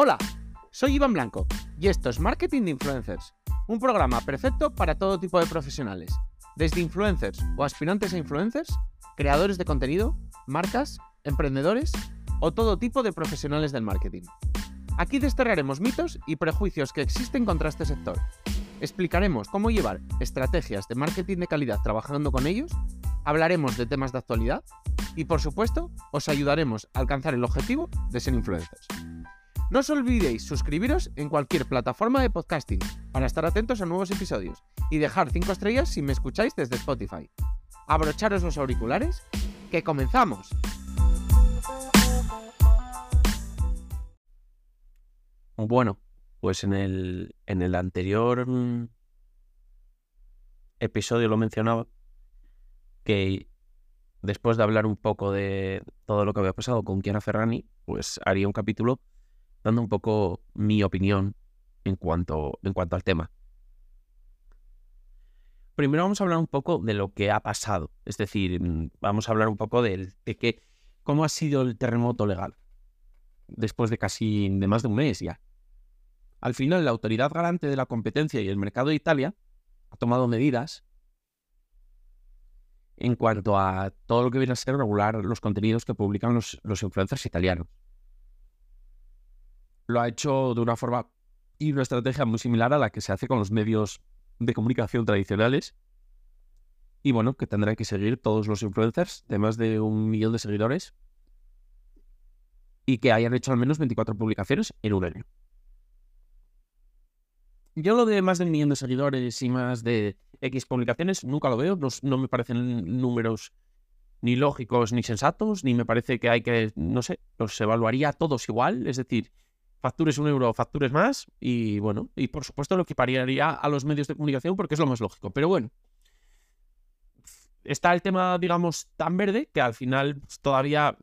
Hola, soy Iván Blanco y esto es Marketing de Influencers, un programa perfecto para todo tipo de profesionales, desde influencers o aspirantes a influencers, creadores de contenido, marcas, emprendedores o todo tipo de profesionales del marketing. Aquí desterraremos mitos y prejuicios que existen contra este sector. Explicaremos cómo llevar estrategias de marketing de calidad trabajando con ellos, hablaremos de temas de actualidad y por supuesto os ayudaremos a alcanzar el objetivo de ser influencers. No os olvidéis suscribiros en cualquier plataforma de podcasting para estar atentos a nuevos episodios y dejar 5 estrellas si me escucháis desde Spotify. Abrocharos los auriculares, que comenzamos. Bueno, pues en el, en el anterior mm, episodio lo mencionaba, que después de hablar un poco de todo lo que había pasado con Chiara Ferrani, pues haría un capítulo dando un poco mi opinión en cuanto, en cuanto al tema. Primero vamos a hablar un poco de lo que ha pasado, es decir, mm, vamos a hablar un poco de, de que, cómo ha sido el terremoto legal después de casi de más de un mes ya. Al final, la autoridad garante de la competencia y el mercado de Italia ha tomado medidas en cuanto a todo lo que viene a ser regular los contenidos que publican los, los influencers italianos lo ha hecho de una forma y una estrategia muy similar a la que se hace con los medios de comunicación tradicionales. Y bueno, que tendrán que seguir todos los influencers de más de un millón de seguidores y que hayan hecho al menos 24 publicaciones en un año. Yo lo de más de un millón de seguidores y más de X publicaciones nunca lo veo, no, no me parecen números ni lógicos ni sensatos, ni me parece que hay que, no sé, los evaluaría todos igual, es decir, factures un euro, factures más, y bueno, y por supuesto lo equipararía a los medios de comunicación porque es lo más lógico. Pero bueno, está el tema, digamos, tan verde que al final todavía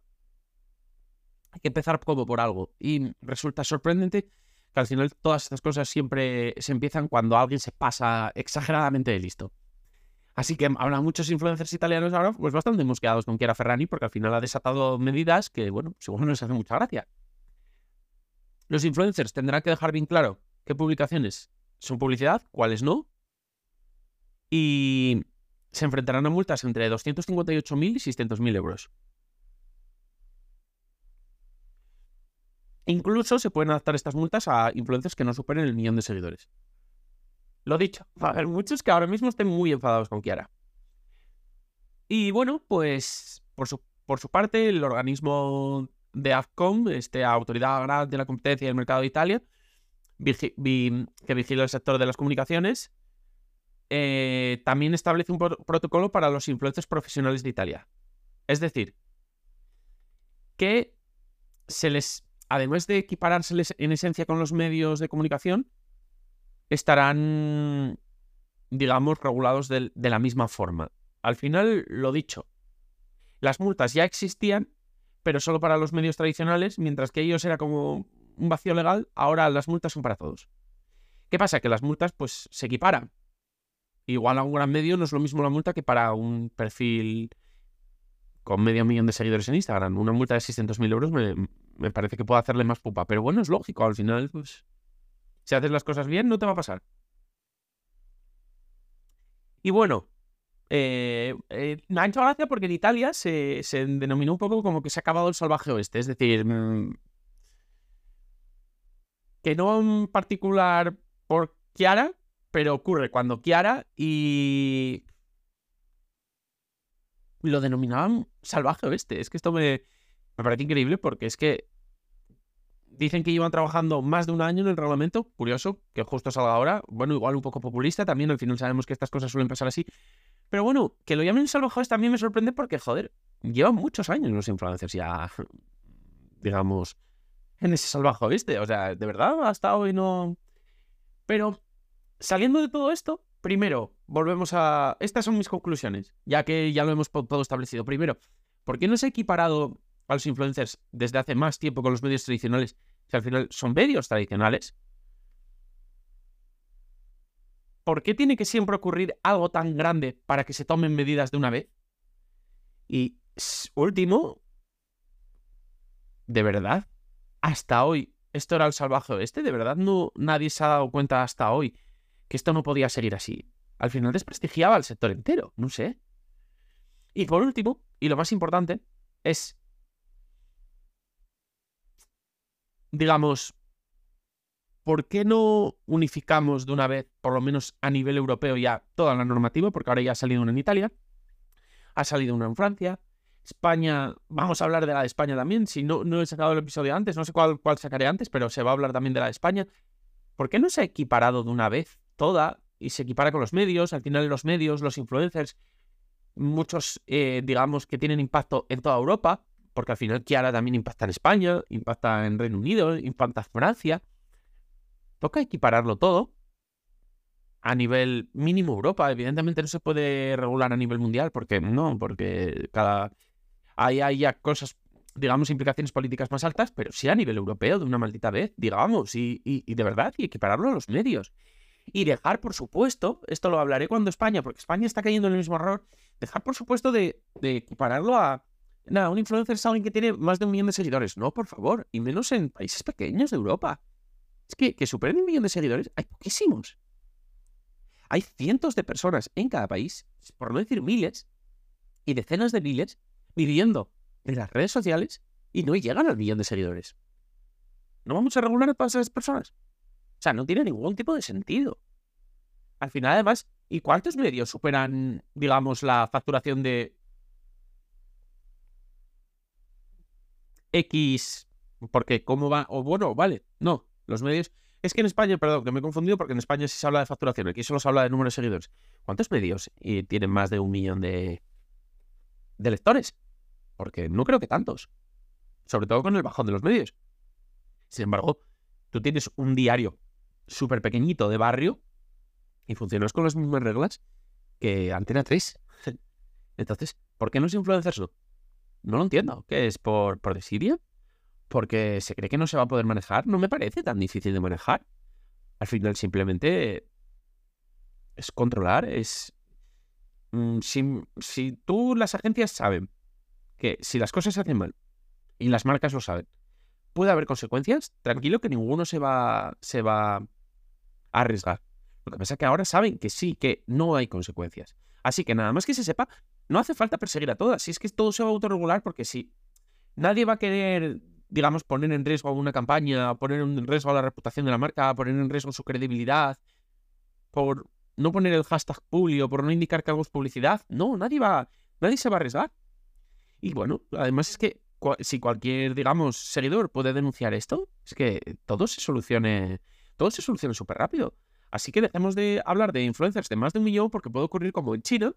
hay que empezar como por algo. Y resulta sorprendente que al final todas estas cosas siempre se empiezan cuando alguien se pasa exageradamente de listo. Así que habrá muchos influencers italianos ahora, pues bastante mosqueados con Chiara Ferrani, porque al final ha desatado medidas que, bueno, seguro no les hace mucha gracia. Los influencers tendrán que dejar bien claro qué publicaciones son publicidad, cuáles no. Y se enfrentarán a multas entre 258.000 y 600.000 euros. Incluso se pueden adaptar estas multas a influencers que no superen el millón de seguidores. Lo dicho, va a haber muchos que ahora mismo estén muy enfadados con Kiara. Y bueno, pues por su, por su parte, el organismo de AFCOM, este, Autoridad de la Competencia y el Mercado de Italia, que vigila el sector de las comunicaciones, eh, también establece un protocolo para los influencers profesionales de Italia. Es decir, que se les, además de equiparárseles en esencia con los medios de comunicación, estarán, digamos, regulados de la misma forma. Al final, lo dicho, las multas ya existían pero solo para los medios tradicionales, mientras que ellos era como un vacío legal, ahora las multas son para todos. ¿Qué pasa? Que las multas pues se equiparan. Igual a un gran medio no es lo mismo la multa que para un perfil con medio millón de seguidores en Instagram. Una multa de 600.000 euros me, parece que puede hacerle más pupa. Pero bueno, es lógico. Al final, pues, si haces las cosas bien, no te va a pasar. Y bueno, eh, eh, me ha hecho gracia porque en Italia se, denominó un poco como que se ha acabado el salvaje oeste. Es decir, mm, que no en particular por Chiara, pero ocurre cuando Chiara y lo denominaban salvaje oeste. Es que esto me, me parece increíble porque es que dicen que llevan trabajando más de un año en el reglamento. Curioso que justo salga ahora. Bueno, igual un poco populista también. Al final sabemos que estas cosas suelen pasar así. Pero bueno, que lo llamen salvajes también me sorprende porque, joder, llevan muchos años los influencers ya, digamos, en ese salvaje ¿viste? O sea, de verdad, hasta hoy no. Pero, saliendo de todo esto, primero, volvemos a. Estas son mis conclusiones, ya que ya lo hemos todo establecido. Primero, ¿por qué no se ha equiparado a los influencers desde hace más tiempo con los medios tradicionales? Si al final son medios tradicionales. ¿Por qué tiene que siempre ocurrir algo tan grande para que se tomen medidas de una vez? Y último, de verdad, hasta hoy esto era el salvaje oeste. De verdad, no, nadie se ha dado cuenta hasta hoy que esto no podía seguir así. Al final desprestigiaba al sector entero, no sé. Y por último, y lo más importante, es, digamos, ¿por qué no unificamos de una vez, por lo menos a nivel europeo, ya toda la normativa? Porque ahora ya ha salido una en Italia, ha salido una en Francia, España, vamos a hablar de la de España también, si no, no he sacado el episodio antes, no sé cuál, sacaré antes, pero se va a hablar también de la de España. ¿Por qué no se ha equiparado de una vez toda y se equipara con los medios? Al final los medios, los influencers, muchos, eh, digamos, que tienen impacto en toda Europa, porque al final Kiara también impacta en España, impacta en Reino Unido, impacta en Francia. Toca equipararlo todo a nivel mínimo Europa. Evidentemente no se puede regular a nivel mundial, porque no, porque cada hay ya cosas, digamos, implicaciones políticas más altas, pero sí a nivel europeo, de una maldita vez, digamos, y, y, de verdad, y equipararlo a los medios. Y dejar, por supuesto, esto lo hablaré cuando España, porque España está cayendo en el mismo error, dejar, por supuesto, de, de equipararlo a, nada, un influencer es alguien que tiene más de un millón de seguidores. No, por favor, y menos en países pequeños de Europa. Es que, que superen un millón de seguidores, hay poquísimos. Hay cientos de personas en cada país, por no decir miles, y decenas de miles, viviendo en las redes sociales y no llegan al millón de seguidores. ¿No vamos a regular a esas personas? O sea, no tiene ningún tipo de sentido. Al final, además, ¿y cuántos medios superan, digamos, la facturación de X? Porque, ¿cómo va? O bueno, vale, no, los medios. Es que en España, perdón, que me he confundido porque en España sí se habla de facturación, aquí solo se habla de número de seguidores. ¿Cuántos medios tienen más de un millón de, de lectores? Porque no creo que tantos. Sobre todo con el bajón de los medios. Sin embargo, tú tienes un diario súper pequeñito de barrio y funcionas con las mismas reglas que Antena 3. Entonces, ¿por qué no es influencers no? No lo entiendo. ¿Qué es? ¿Por, por desidia? ¿Porque se cree que no se va a poder manejar? No me parece tan difícil de manejar. Al final simplemente es controlar, es... Mm, si, si tú, las agencias saben que si las cosas se hacen mal y las marcas lo saben, puede haber consecuencias, tranquilo que ninguno se va, se va a arriesgar. Lo que pasa es que ahora saben que sí, que no hay consecuencias. Así que nada más que se sepa, no hace falta perseguir a todas. Si es que todo se va a autorregular porque si nadie va a querer, digamos, poner en riesgo una campaña, poner en riesgo la reputación de la marca, poner en riesgo su credibilidad, por no poner el hashtag publio, por no indicar que algo es publicidad. No, nadie va, nadie se va a arriesgar. Y bueno, además es que si cualquier, digamos, seguidor puede denunciar esto, es que todo se solucione, todo se soluciona súper rápido. Así que dejemos de hablar de influencers de más de un millón porque puede ocurrir como en China,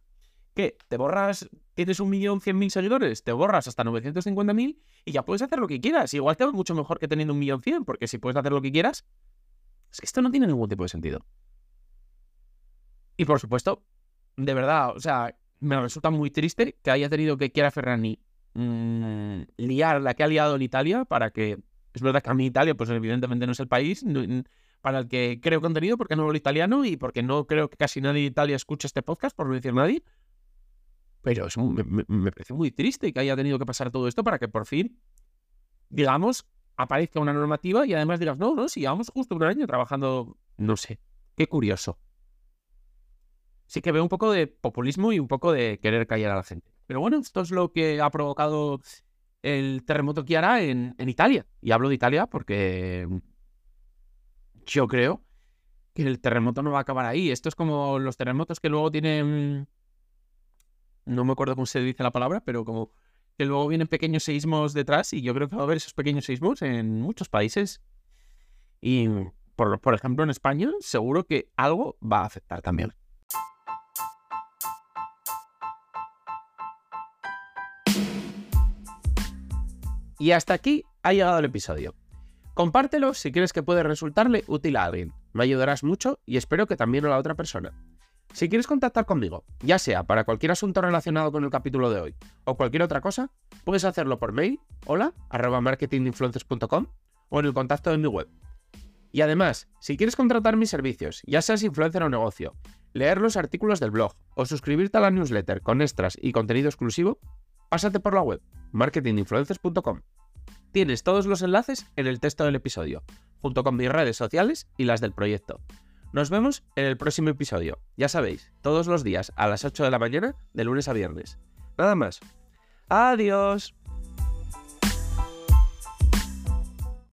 que te borras, tienes un millón cien mil seguidores, te borras hasta 950 mil y ya puedes hacer lo que quieras. Igual te va mucho mejor que teniendo un millón cien, porque si puedes hacer lo que quieras, es que esto no tiene ningún tipo de sentido. Y por supuesto, de verdad, o sea, me resulta muy triste que haya tenido que Chiara Ferrani mmm, liar la que ha liado en Italia para que. Es verdad que a mí Italia, pues evidentemente no es el país para el que creo contenido porque no hablo italiano y porque no creo que casi nadie de Italia escuche este podcast, por no decir nadie. Pero es me, parece muy triste que haya tenido que pasar todo esto para que por fin, digamos, aparezca una normativa y además digas, no, no, si llevamos justo un año trabajando, no sé, qué curioso sí que veo un poco de populismo y un poco de querer callar a la gente. Pero bueno, esto es lo que ha provocado el terremoto que hará en, Italia. Y hablo de Italia porque yo creo que el terremoto no va a acabar ahí. Esto es como los terremotos que luego tienen... No me acuerdo cómo se dice la palabra, pero como que luego vienen pequeños seísmos detrás y yo creo que va a haber esos pequeños seísmos en muchos países. Y, por, por ejemplo, en España, seguro que algo va a afectar también. Y hasta aquí ha llegado el episodio. Compártelo si crees que puede resultarle útil a alguien. Me ayudarás mucho y espero que también a la otra persona. Si quieres contactar conmigo, ya sea para cualquier asunto relacionado con el capítulo de hoy o cualquier otra cosa, puedes hacerlo por mail, hola, arroba marketinginfluencers.com o en el contacto de mi web. Y además, si quieres contratar mis servicios, ya seas influencer o negocio, leer los artículos del blog o suscribirte a la newsletter con extras y contenido exclusivo, pásate por la web marketinginfluencers.com. Tienes todos los enlaces en el texto del episodio, junto con mis redes sociales y las del proyecto. Nos vemos en el próximo episodio. Ya sabéis, todos los días a las 8 de la mañana, de lunes a viernes. Nada más. Adiós.